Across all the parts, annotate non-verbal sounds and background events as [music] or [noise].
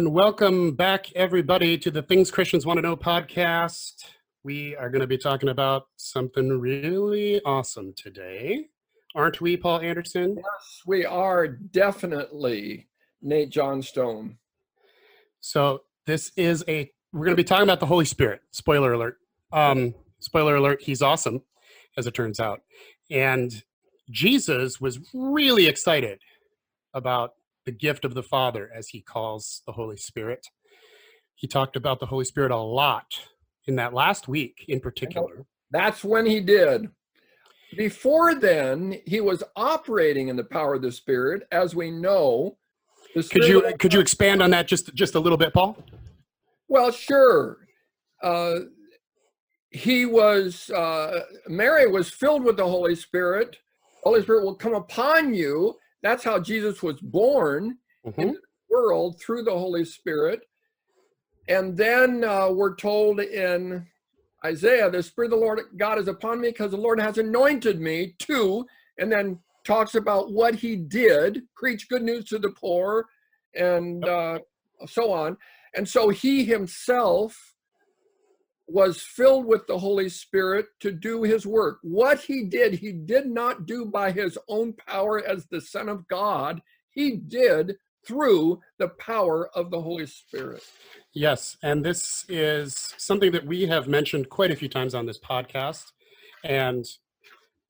And welcome back, everybody, to the Things Christians Want to Know podcast. We are going to be talking about something really awesome today. Aren't we, Paul Anderson? Yes, we are definitely Nate Johnstone. So, this is a, we're going to be talking about the Holy Spirit. Spoiler alert. Um, spoiler alert, he's awesome, as it turns out. And Jesus was really excited about the gift of the Father, as he calls the Holy Spirit. He talked about the Holy Spirit a lot in that last week, in particular. That's when he did. Before then, he was operating in the power of the Spirit, as we know. Could you could you expand on that just just a little bit, Paul? Well, sure. Uh, he was uh, Mary was filled with the Holy Spirit. Holy Spirit will come upon you that's how Jesus was born mm-hmm. into the world through the Holy Spirit. And then uh, we're told in Isaiah, the Spirit of the Lord God is upon me because the Lord has anointed me to, and then talks about what he did, preach good news to the poor, and uh, so on. And so he himself was filled with the Holy Spirit to do his work. What he did, he did not do by his own power as the Son of God, he did through the power of the Holy Spirit. Yes, and this is something that we have mentioned quite a few times on this podcast. And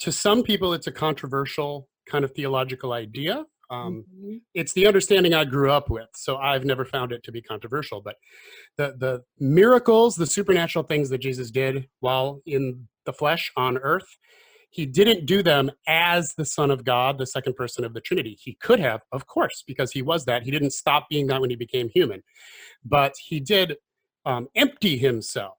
to some people, it's a controversial kind of theological idea. Um, mm-hmm. It's the understanding I grew up with, so I've never found it to be controversial. But the the miracles, the supernatural things that Jesus did while in the flesh on earth, he didn't do them as the Son of God, the second person of the Trinity. He could have, of course, because he was that. He didn't stop being that when he became human, but he did um, empty himself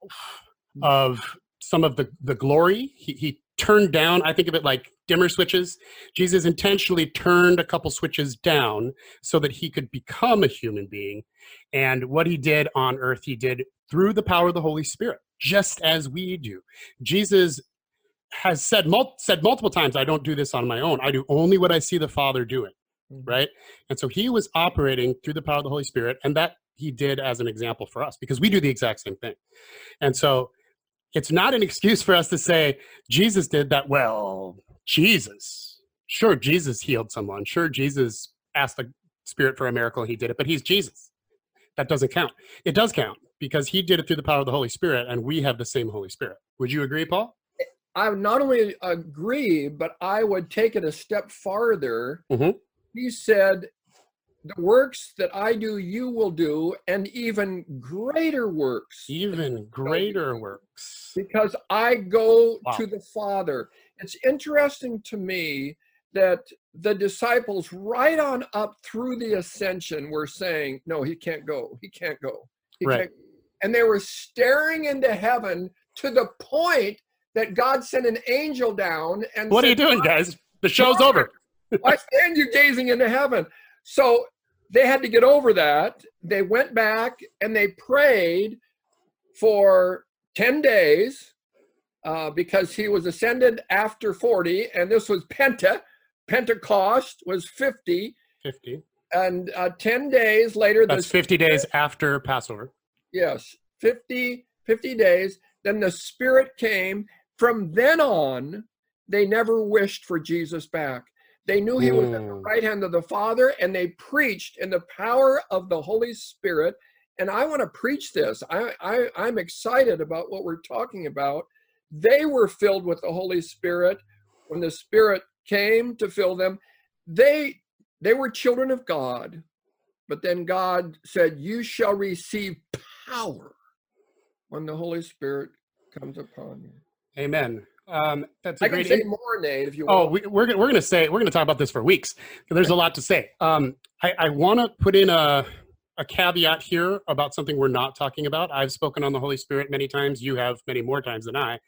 mm. of some of the the glory. He, he turned down. I think of it like dimmer switches. Jesus intentionally turned a couple switches down so that he could become a human being. And what he did on earth, he did through the power of the Holy Spirit, just as we do. Jesus has said, mul- said multiple times, I don't do this on my own. I do only what I see the Father doing. Mm-hmm. Right. And so he was operating through the power of the Holy Spirit. And that he did as an example for us because we do the exact same thing. And so it's not an excuse for us to say Jesus did that. Well, Jesus. Sure, Jesus healed someone. Sure, Jesus asked the Spirit for a miracle and he did it, but he's Jesus. That doesn't count. It does count because he did it through the power of the Holy Spirit and we have the same Holy Spirit. Would you agree, Paul? I would not only agree, but I would take it a step farther. Mm-hmm. He said, The works that I do, you will do, and even greater works. Even greater works. Because I go wow. to the Father it's interesting to me that the disciples right on up through the ascension were saying no he can't go he can't go he right. Can't. and they were staring into heaven to the point that god sent an angel down and what said, are you doing guys the show's over why stand you gazing into heaven so they had to get over that they went back and they prayed for 10 days uh, because he was ascended after 40, and this was Penta. Pentecost was 50. 50. And uh, 10 days later. That's 50 days after Passover. Yes, 50, 50 days. Then the Spirit came. From then on, they never wished for Jesus back. They knew he was at the hmm. right hand of the Father, and they preached in the power of the Holy Spirit. And I want to preach this. I, I, I'm excited about what we're talking about they were filled with the Holy Spirit when the Spirit came to fill them. They they were children of God, but then God said, "You shall receive power when the Holy Spirit comes upon you." Amen. Um, that's a I great. can say more, Nate, if you oh, want. Oh, we, are we're going to say we're going to talk about this for weeks. There's a lot to say. Um, I, I want to put in a a caveat here about something we're not talking about. I've spoken on the Holy Spirit many times. You have many more times than I.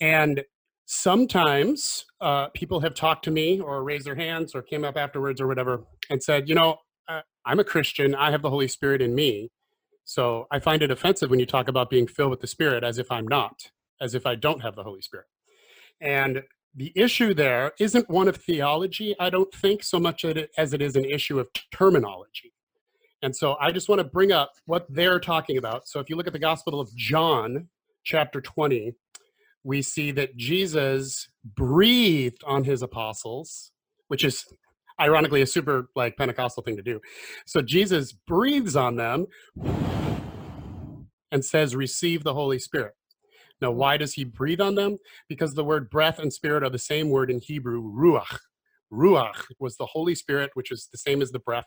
And sometimes uh, people have talked to me or raised their hands or came up afterwards or whatever and said, you know, uh, I'm a Christian. I have the Holy Spirit in me. So I find it offensive when you talk about being filled with the Spirit as if I'm not, as if I don't have the Holy Spirit. And the issue there isn't one of theology, I don't think, so much as it is an issue of terminology. And so I just want to bring up what they're talking about. So if you look at the Gospel of John, chapter 20, we see that Jesus breathed on his apostles, which is ironically a super like Pentecostal thing to do. So Jesus breathes on them and says, Receive the Holy Spirit. Now, mm. why does he breathe on them? Because the word breath and spirit are the same word in Hebrew, ruach. Ruach was the Holy Spirit, which is the same as the breath.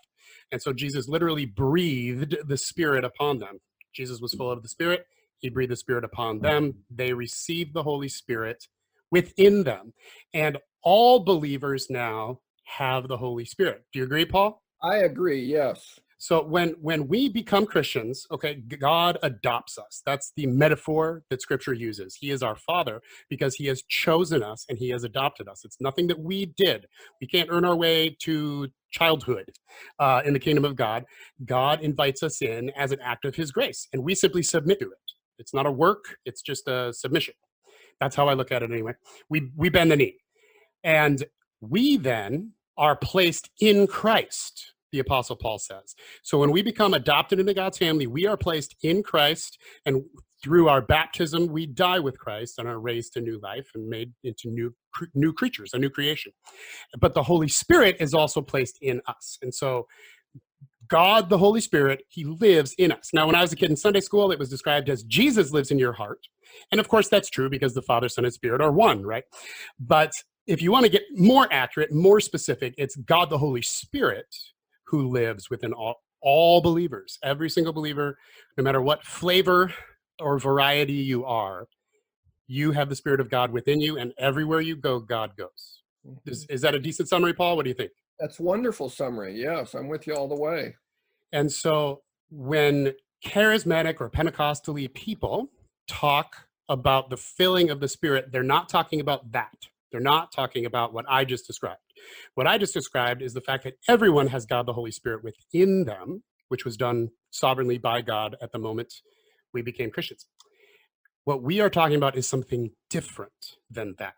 And so Jesus literally breathed the Spirit upon them. Jesus was full of the Spirit. He breathed the Spirit upon them. They received the Holy Spirit within them. And all believers now have the Holy Spirit. Do you agree, Paul? I agree, yes. So when when we become Christians, okay, God adopts us. That's the metaphor that scripture uses. He is our father because he has chosen us and he has adopted us. It's nothing that we did. We can't earn our way to childhood uh, in the kingdom of God. God invites us in as an act of his grace and we simply submit to it. It's not a work, it's just a submission. That's how I look at it anyway. We we bend the knee. And we then are placed in Christ the apostle paul says. So when we become adopted into god's family we are placed in christ and through our baptism we die with christ and are raised to new life and made into new new creatures a new creation. But the holy spirit is also placed in us. And so god the holy spirit he lives in us. Now when i was a kid in sunday school it was described as jesus lives in your heart. And of course that's true because the father son and spirit are one right? But if you want to get more accurate more specific it's god the holy spirit who lives within all, all believers, every single believer, no matter what flavor or variety you are, you have the Spirit of God within you, and everywhere you go, God goes. Mm-hmm. Is, is that a decent summary, Paul? What do you think? That's wonderful summary. Yes, I'm with you all the way. And so when charismatic or Pentecostally people talk about the filling of the Spirit, they're not talking about that. They're not talking about what I just described. What I just described is the fact that everyone has God the Holy Spirit within them, which was done sovereignly by God at the moment we became Christians. What we are talking about is something different than that.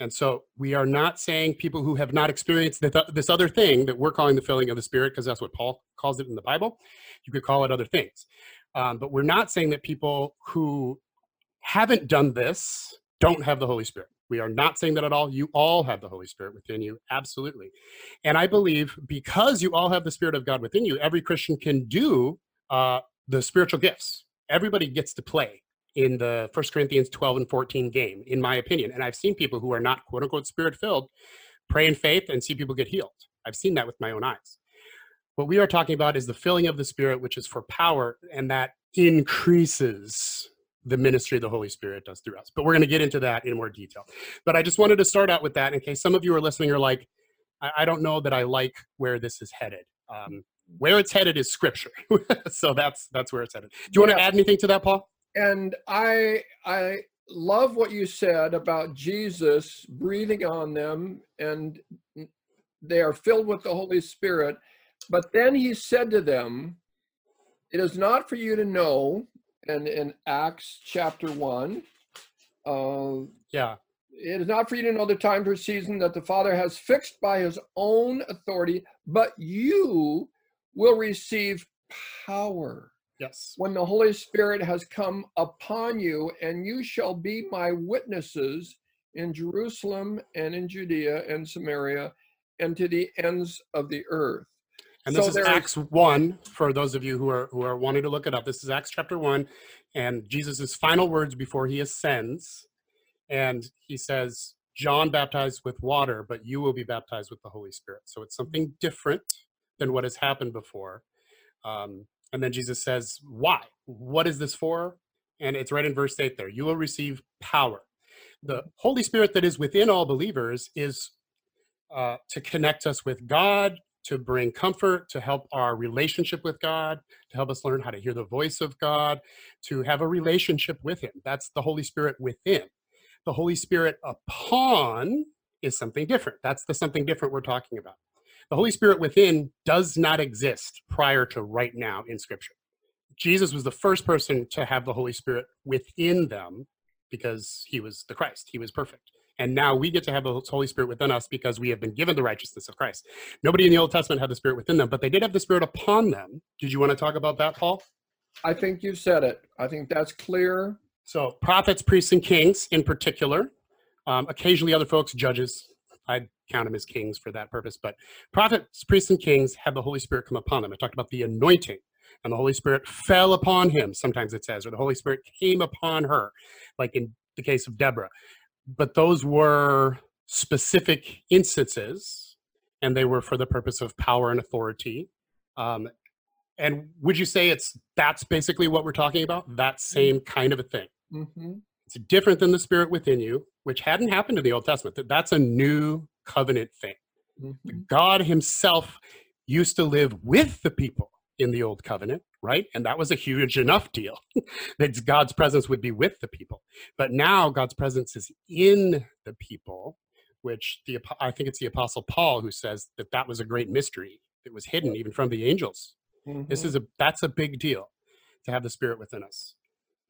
And so we are not saying people who have not experienced this other thing that we're calling the filling of the Spirit, because that's what Paul calls it in the Bible. You could call it other things. Um, but we're not saying that people who haven't done this don't have the Holy Spirit. We are not saying that at all. You all have the Holy Spirit within you, absolutely. And I believe because you all have the Spirit of God within you, every Christian can do uh, the spiritual gifts. Everybody gets to play in the First Corinthians 12 and 14 game, in my opinion. And I've seen people who are not quote unquote spirit filled pray in faith and see people get healed. I've seen that with my own eyes. What we are talking about is the filling of the Spirit, which is for power, and that increases the ministry of the Holy Spirit does through us. But we're going to get into that in more detail. But I just wanted to start out with that in case some of you are listening are like, I, I don't know that I like where this is headed. Um, where it's headed is scripture. [laughs] so that's that's where it's headed. Do you want to add anything to that, Paul? And I I love what you said about Jesus breathing on them and they are filled with the Holy Spirit. But then he said to them, It is not for you to know and in Acts chapter 1. Uh, yeah. It is not for you to know the time or season that the Father has fixed by his own authority, but you will receive power. Yes. When the Holy Spirit has come upon you, and you shall be my witnesses in Jerusalem and in Judea and Samaria and to the ends of the earth. And this so is Acts one for those of you who are who are wanting to look it up. This is Acts chapter one, and Jesus' final words before he ascends, and he says, "John baptized with water, but you will be baptized with the Holy Spirit." So it's something different than what has happened before. Um, and then Jesus says, "Why? What is this for?" And it's right in verse eight there. You will receive power. The Holy Spirit that is within all believers is uh, to connect us with God, to bring comfort, to help our relationship with God, to help us learn how to hear the voice of God, to have a relationship with Him. That's the Holy Spirit within. The Holy Spirit upon is something different. That's the something different we're talking about. The Holy Spirit within does not exist prior to right now in Scripture. Jesus was the first person to have the Holy Spirit within them because he was the Christ, he was perfect. And now we get to have the Holy Spirit within us because we have been given the righteousness of Christ. Nobody in the Old Testament had the Spirit within them, but they did have the Spirit upon them. Did you want to talk about that, Paul? I think you said it. I think that's clear. So, prophets, priests, and kings in particular, um, occasionally other folks, judges, I count them as kings for that purpose, but prophets, priests, and kings have the Holy Spirit come upon them. I talked about the anointing, and the Holy Spirit fell upon him, sometimes it says, or the Holy Spirit came upon her, like in the case of Deborah. But those were specific instances, and they were for the purpose of power and authority. Um, and would you say it's that's basically what we're talking about? That same kind of a thing. hmm It's different than the spirit within you, which hadn't happened in the Old Testament. That That's a new covenant thing. hmm God himself used to live with the people in the old covenant, right? And that was a huge enough deal [laughs] that God's presence would be with the people. But now God's presence is in the people, which the I think it's the apostle Paul who says that that was a great mystery that was hidden even from the angels. This mm-hmm. is a that's a big deal to have the spirit within us.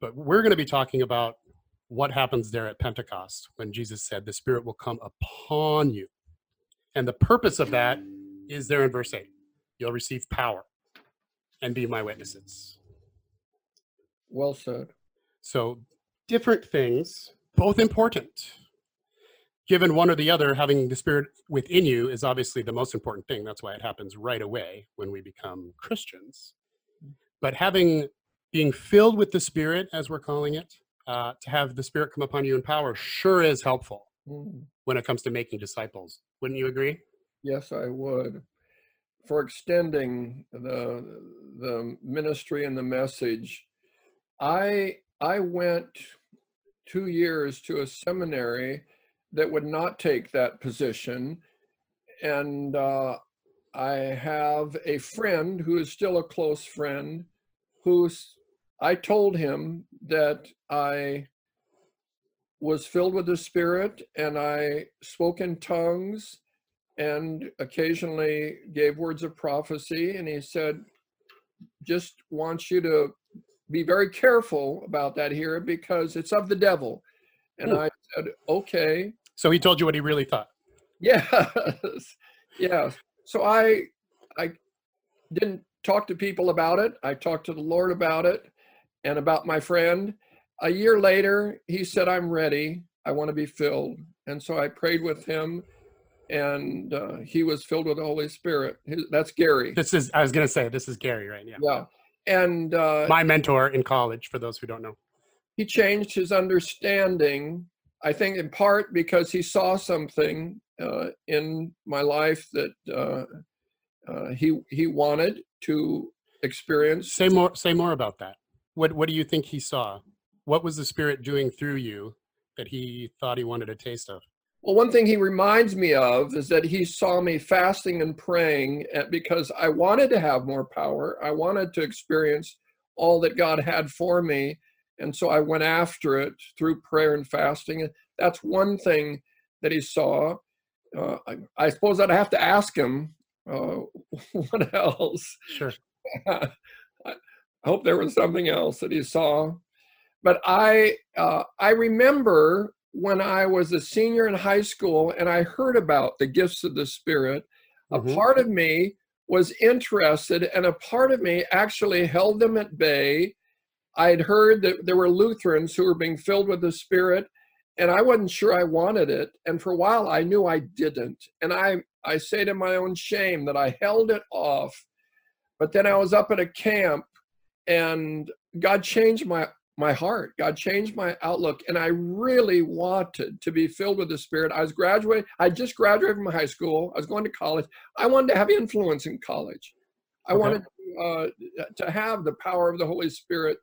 But we're going to be talking about what happens there at Pentecost when Jesus said the spirit will come upon you. And the purpose of that is there in verse 8. You'll receive power and be my witnesses. well said. So, different things, both important. Given one or the other, having the Spirit within you is obviously the most important thing. That's why it happens right away when we become Christians. But having, being filled with the Spirit, as we're calling it, uh, to have the Spirit come upon you in power sure is helpful Mhm. when it comes to making disciples. Wouldn't you agree? Yes, I would. For extending the the ministry and the message, I I went two years to a seminary that would not take that position, and uh, I have a friend who is still a close friend, who's I told him that I was filled with the Spirit and I spoke in tongues and occasionally gave words of prophecy. And he said, just wants you to be very careful about that here because it's of the devil. And Hmm. I said, okay, So he told you what he really thought. yes, [laughs] yes. So I, I didn't talk to people about it. I talked to the Lord about it and about my friend. A year later, he said, I'm ready. I want to be filled. And so I prayed with him and uh, he was filled with the Holy Spirit. His, that's Gary. This is, I was going to say, this is Gary, right? Yeah. Yeah. And uh, My mentor in college, for those who don't know. he changed his understanding, I think in part because he saw something uh, in my life that uh, uh, he he wanted to experience. Say more. Say more about that. What What do you think he saw? What was the Spirit doing through you that he thought he wanted a taste of? Well, one thing he reminds me of is that he saw me fasting and praying because I wanted to have more power. I wanted to experience all that God had for me. And so I went after it through prayer and fasting. And that's one thing that he saw. Uh, I, I suppose I'd have to ask him uh, [laughs] what else. Sure. [laughs] I hope there was something else that he saw. But I uh, I remember when I was a senior in high school and I heard about the gifts of the Spirit, a Mhm. part of me was interested and a part of me actually held them at bay. I'd heard that there were Lutherans who were being filled with the Spirit and I wasn't sure I wanted it. And for a while I knew I didn't. And I, I say to my own shame that I held it off. But then I was up at a camp and God changed my my heart. God changed my outlook, and I really wanted to be filled with the Spirit. I was graduating. I just graduated from high school. I was going to college. I wanted to have influence in college. I Okay. wanted uh, to have the power of the Holy Spirit.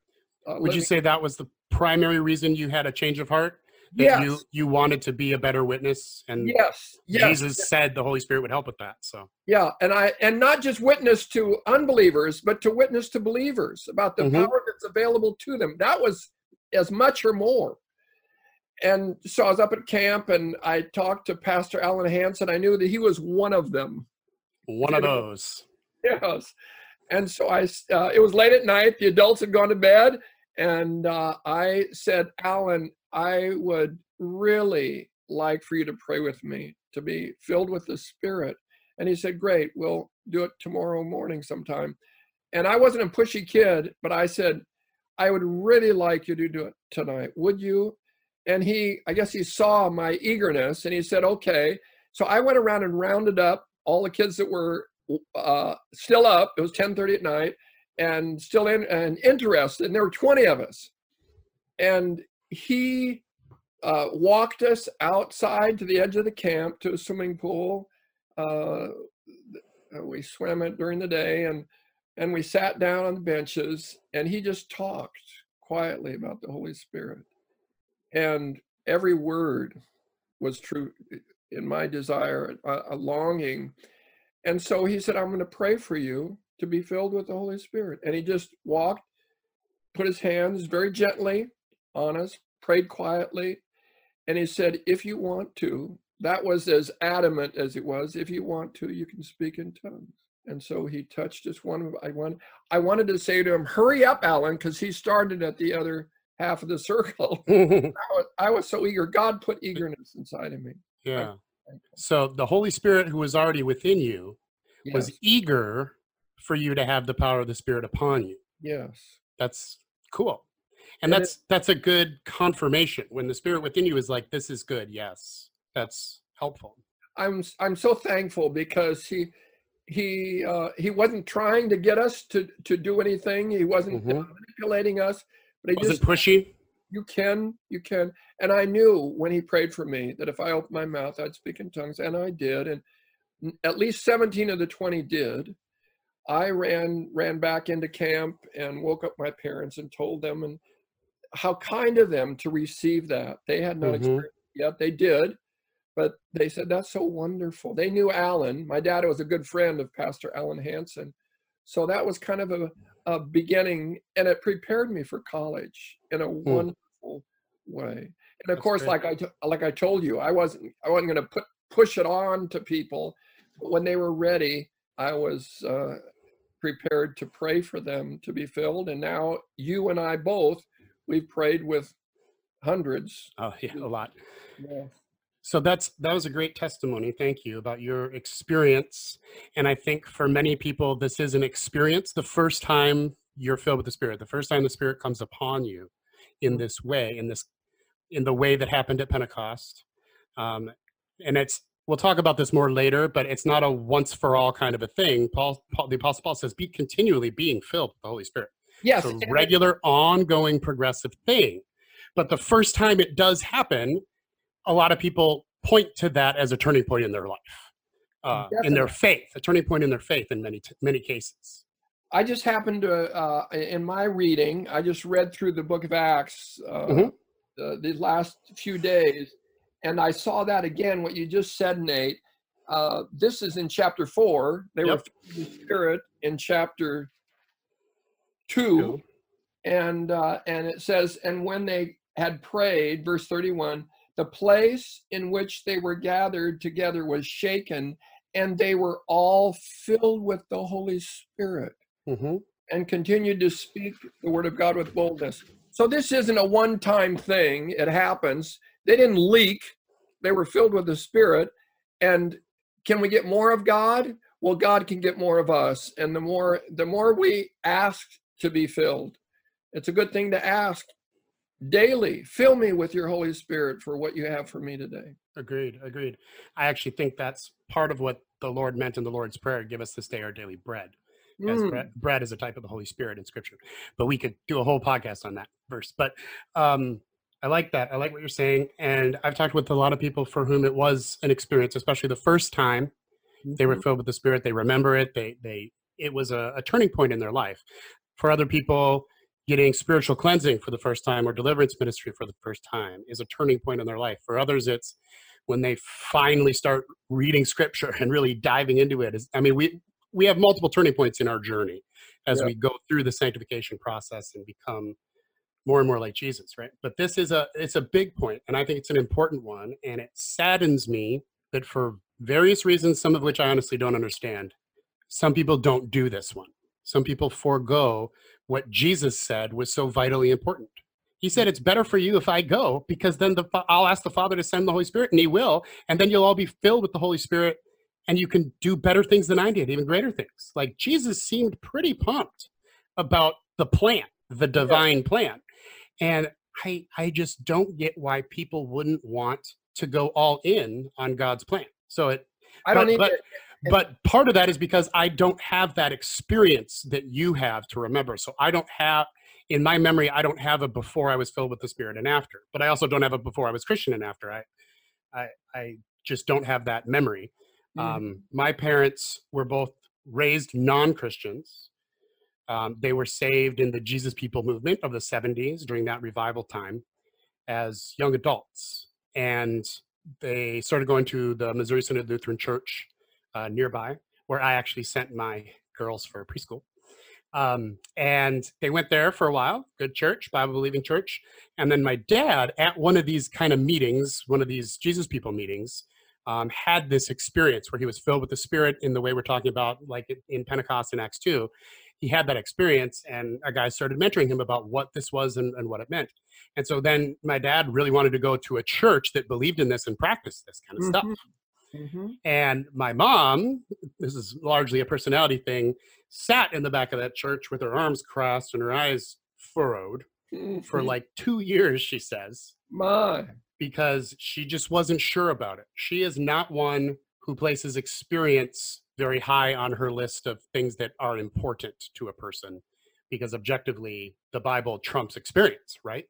Uh, Would you say that was the primary reason you had a change of heart? That Yes. you you wanted to be a better witness, and Yes. Yes. Jesus said the Holy Spirit would help with that. So Yeah, and I and not just witness to unbelievers, but to witness to believers about the Mhm. power that's available to them. That was as much or more. And so I was up at camp and I talked to Pastor Alan Hansen. I knew that he was one of them. one of those. [laughs] Yes. And so i uh, it was late at night. The adults had gone to bed. And uh, I said, Alan, I would really like for you to pray with me to be filled with the Spirit. And he said, Great, we'll do it tomorrow morning sometime. And I wasn't a pushy kid, but I said, I would really like you to do it tonight. Would you? And he, I guess he saw my eagerness and he said, Okay. So I went around and rounded up all the kids that were uh, still up. It was 10:30 at night and still in and interested. And there were 20 of us. And he uh, walked us outside to the edge of the camp to a swimming pool. Uh, we swam it during the day and and we sat down on the benches and he just talked quietly about the Holy Spirit. And every word was true in my desire, a, a longing. And so he said, I'm going to pray for you to be filled with the Holy Spirit. And he just walked, put his hands very gently on us, prayed quietly. And he said, If you want to, that was as adamant as it was, if you want to, you can speak in tongues. And so he touched us one. I want. I wanted to say to him, "Hurry up, Alan," because he started at the other half of the circle. [laughs] [laughs] I, was, I was so eager. God put eagerness inside of me. Yeah. So the Holy Spirit, who was already within you, Yes. was eager for you to have the power of the Spirit upon you. yes. That's cool. And that's that's a good confirmation when the spirit within you is like this is good. Yes. That's helpful. I'm I'm so thankful because he he uh, he wasn't trying to get us to to do anything. He wasn't Mhm. manipulating us, but he Wasn't just pushy. you can you can. And I knew when he prayed for me that if I opened my mouth, I'd speak in tongues, and I did. And at least 17 of the 20 did. I ran ran back into camp and woke up my parents and told them and how kind of them to receive that. They had not Mhm. experienced it yet. They did, but they said that's so wonderful. They knew Alan. My dad was a good friend of Pastor Alan Hansen, so that was kind of a, a beginning, and it prepared me for college in a wonderful way. And of That's course, great. like I t- like I told you, I wasn't I wasn't going to put push it on to people. But when they were ready, I was uh, prepared to pray for them to be filled. And now you and I both, we've prayed with hundreds. Oh yeah, a lot. Yeah. So that's that was a great testimony. Thank you about your experience. And I think for many people, this is an experience. The first time you're filled with the Spirit, the first time the Spirit comes upon you in this way, in this in the way that happened at Pentecost. Um, and it's we'll talk about this more later, but it's not a once for all kind of a thing. Paul, Paul the Apostle Paul says, "Be continually being filled with the Holy Spirit." Yes. It's a regular, ongoing, progressive thing. But the first time it does happen, a lot of people point to that as a turning point in their life, uh, in their faith, a turning point in their faith in many t- many cases. I just happened to, uh, in my reading, I just read through the book of Acts uh, Mhm. the, the last few days, and I saw that again, what you just said, Nate. Uh, this is in chapter four. They were Yep. with the Spirit in chapter two. Two. and uh, and it says, and when they had prayed, verse thirty-one, the place in which they were gathered together was shaken, and they were all filled with the Holy Spirit, Mhm. and continued to speak the word of God with boldness. So this isn't a one-time thing; it happens. They didn't leak; they were filled with the Spirit. And can we get more of God? Well, God can get more of us, and the more the more we ask to be filled, it's a good thing to ask daily. Fill me with your Holy Spirit for what you have for me today. Agreed. Agreed. I actually think that's part of what the Lord meant in the Lord's Prayer give us this day our daily bread. As Mm, bread, bread is a type of the Holy Spirit in Scripture. But we could do a whole podcast on that verse. But um, I like that. I like what you're saying. And I've talked with a lot of people for whom it was an experience, especially the first time they were mhm. filled with the Spirit. They remember it. They they it was a, a turning point in their life. For other people, getting spiritual cleansing for the first time or deliverance ministry for the first time is a turning point in their life. For others, it's when they finally start reading Scripture and really diving into it. Is I mean, we we have multiple turning points in our journey as Yeah. we go through the sanctification process and become more and more like Jesus, right? But this is a it's a big point, and I think it's an important one, and it saddens me that for various reasons, some of which I honestly don't understand, some people don't do this one. Some people forego what Jesus said was so vitally important. He said, It's better for you if I go because then the, I'll ask the Father to send the Holy Spirit and He will. And then you'll all be filled with the Holy Spirit and you can do better things than I did, even greater things. Like Jesus seemed pretty pumped about the plan, the divine plan. And I, I just don't get why people wouldn't want to go all in on God's plan. So it, I don't but, need but, to- but part of that is because I don't have that experience that you have to remember. So I don't have in my memory, I don't have a before I was filled with the Spirit and after. But I also don't have a before I was Christian and after. I I I just don't have that memory. Mhm. Um, my parents were both raised non-Christians. Um, they were saved in the Jesus People movement of the 70s during that revival time as young adults. And they started going to the Missouri Synod Lutheran Church uh, nearby, where I actually sent my girls for preschool. Um, and they went there for a while, good church, Bible believing church. And then my dad, at one of these kind of meetings, one of these Jesus People meetings, um, had this experience where he was filled with the Spirit in the way we're talking about, like in- Pentecost in Acts 2. He had that experience, and a guy started mentoring him about what this was and, and what it meant. And so then my dad really wanted to go to a church that believed in this and practiced this kind of stuff. Mhm. Mhm. And my mom, this is largely a personality thing, sat in the back of that church with her arms crossed and her eyes furrowed for Mhm. like two years, she says, my. because she just wasn't sure about it. She is not one who places experience very high on her list of things that are important to a person, because objectively, the Bible trumps experience, right?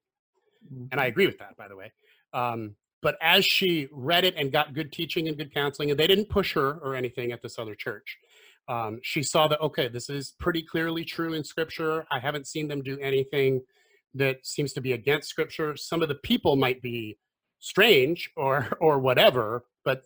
and I agree with that, by the way. Um, but as she read it and got good teaching and good counseling, and they didn't push her or anything at this other church, um, she saw that okay, this is pretty clearly true in Scripture. I haven't seen them do anything that seems to be against Scripture. Some of the people might be strange or [laughs] or whatever, but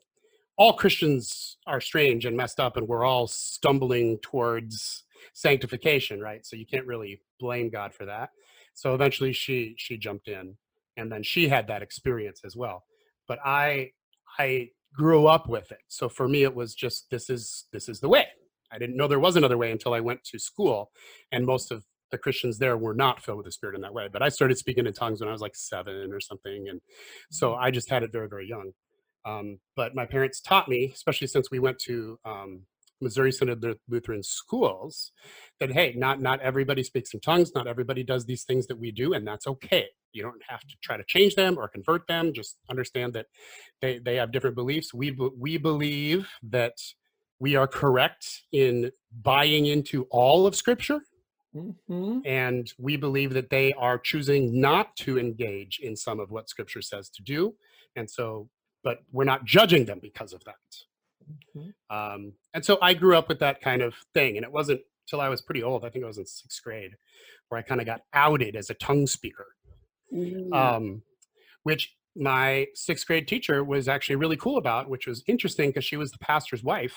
all Christians are strange and messed up, and we're all stumbling towards sanctification, right? So you can't really blame God for that. So eventually she she jumped in and then she had that experience as well. But I I grew up with it. So for me it was just this is this is the way. I didn't know there was another way until I went to school and most of the Christians there were not filled with the spirit in that way. But I started speaking in tongues when I was like 7 or something and so I just had it very very young. Um, but my parents taught me, especially since we went to um, Missouri Synod Lutheran schools, that hey, not not everybody speaks in tongues, not everybody does these things that we do, and that's okay. You don't have to try to change them or convert them. Just understand that they they have different beliefs. We we believe that we are correct in buying into all of Scripture, Mhm. and we believe that they are choosing not to engage in some of what Scripture says to do, and so, but we're not judging them because of that. Mhm. Um, and so I grew up with that kind of thing. And it wasn't till I was pretty old, I think I was in sixth grade, where I kind of got outed as a tongue speaker, Ooh. um, which my sixth grade teacher was actually really cool about, which was interesting because she was the pastor's wife.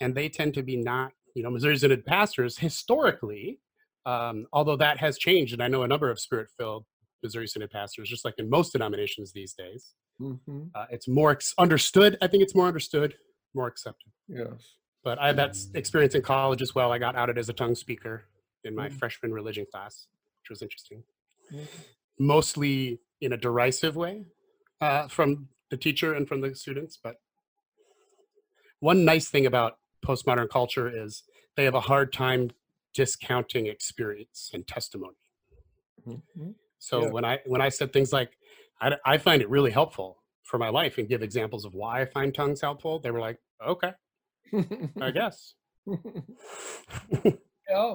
And they tend to be not, you know, Missouri Synod pastors historically, um, although that has changed. And I know a number of spirit filled Missouri Synod pastors, just like in most denominations these days. Mhm. Uh, it's more ex- understood. I think it's more understood, more accepted Yes. but I had that experience in college as well. I got outed as a tongue speaker in my Mm. freshman religion class, which was interesting. Mhm. Mostly in a derisive way uh, from the teacher and from the students. But one nice thing about postmodern culture is they have a hard time discounting experience and testimony. Mhm. So Yeah. when I when I said things like, I find it really helpful for my life and give examples of why I find tongues helpful, they were like, okay, I [laughs] guess. [laughs] yeah.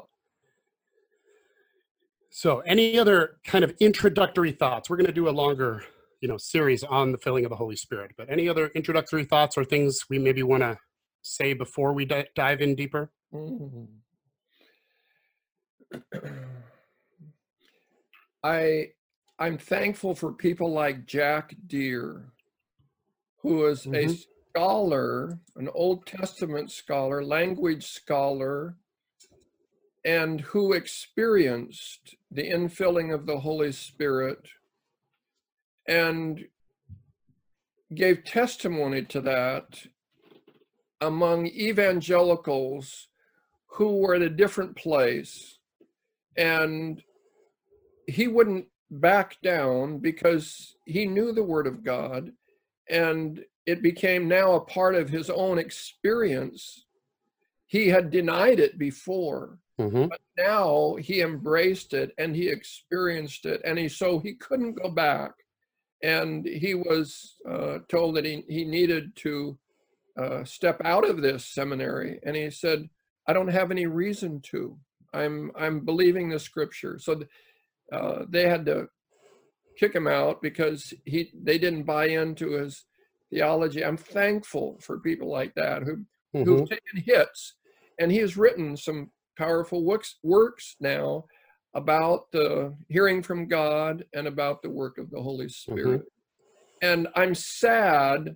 So, any other kind of introductory thoughts? We're going to do a longer, you know, series on the filling of the Holy Spirit. But any other introductory thoughts or things we maybe want to say before we di- dive in deeper? Mhm. [clears throat] I I'm thankful for people like Jack Deere, who is a Mhm. scholar, an Old Testament scholar, language scholar, and who experienced the infilling of the Holy Spirit and gave testimony to that among evangelicals who were at a different place and he wouldn't back down because he knew the Word of God and it became now a part of his own experience. He had denied it before, hmm but now he embraced it and he experienced it, and he so he couldn't go back. And he was uh, told that he, he needed to uh, step out of this seminary, and he said, "I don't have any reason to. I'm I'm believing the Scripture." So th- uh, they had to kick him out because he they didn't buy into his theology. I'm thankful for people like that who hmm who've taken hits, and he has written some powerful works works now about uh, hearing from God and about the work of the Holy Spirit. And I'm sad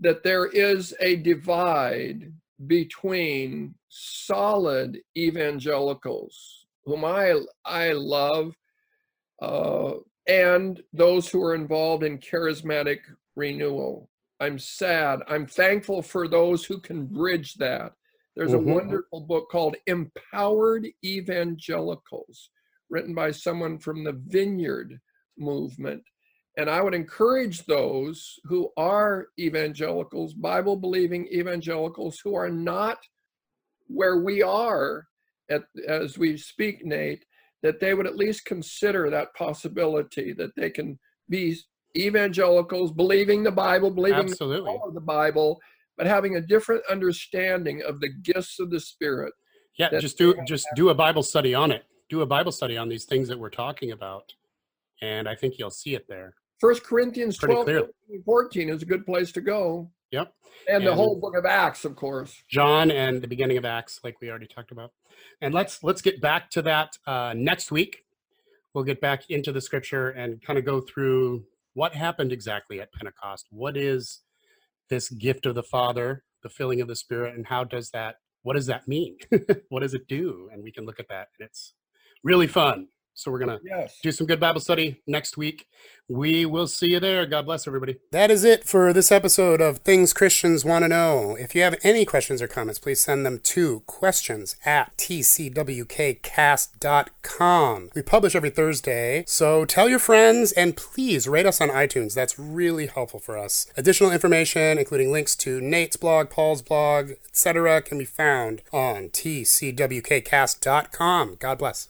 that there is a divide between solid evangelicals, whom I I love, uh, and those who are involved in charismatic renewal. I'm sad. I'm thankful for those who can bridge that. There's Mhm. a wonderful book called Empowered Evangelicals, written by someone from the Vineyard movement. And I would encourage those who are evangelicals, Bible believing evangelicals, who are not where we are at, as we speak, Nate, that they would at least consider that possibility that they can be evangelicals, believing the Bible, believing Absolutely. all of the Bible, but having a different understanding of the gifts of the Spirit. Yeah, just do just do a Bible study on it. Do a Bible study on these things that we're talking about, and I think you'll see it there. First Corinthians Pretty 12, 14 is a good place to go. Yep. And the whole book of Acts, of course. John and the beginning of Acts, like we already talked about. And let's let's get back to that uh, next week. We'll get back into the scripture and kind of go through what happened exactly at Pentecost. What is this gift of the Father, the filling of the Spirit, and how does that? What does that mean? [laughs] what does it do? And we can look at that, and it's really fun. So we're gonna Yes. do some good Bible study next week. We will see you there. God bless everybody. That is it for this episode of Things Christians Want to Know. If you have any questions or comments, please send them to questions at tcwkcast.com. We publish every Thursday, so tell your friends and please rate us on iTunes. That's really helpful for us. Additional information, including links to Nate's blog, Paul's blog, etc., can be found on tcwkcast.com. God bless.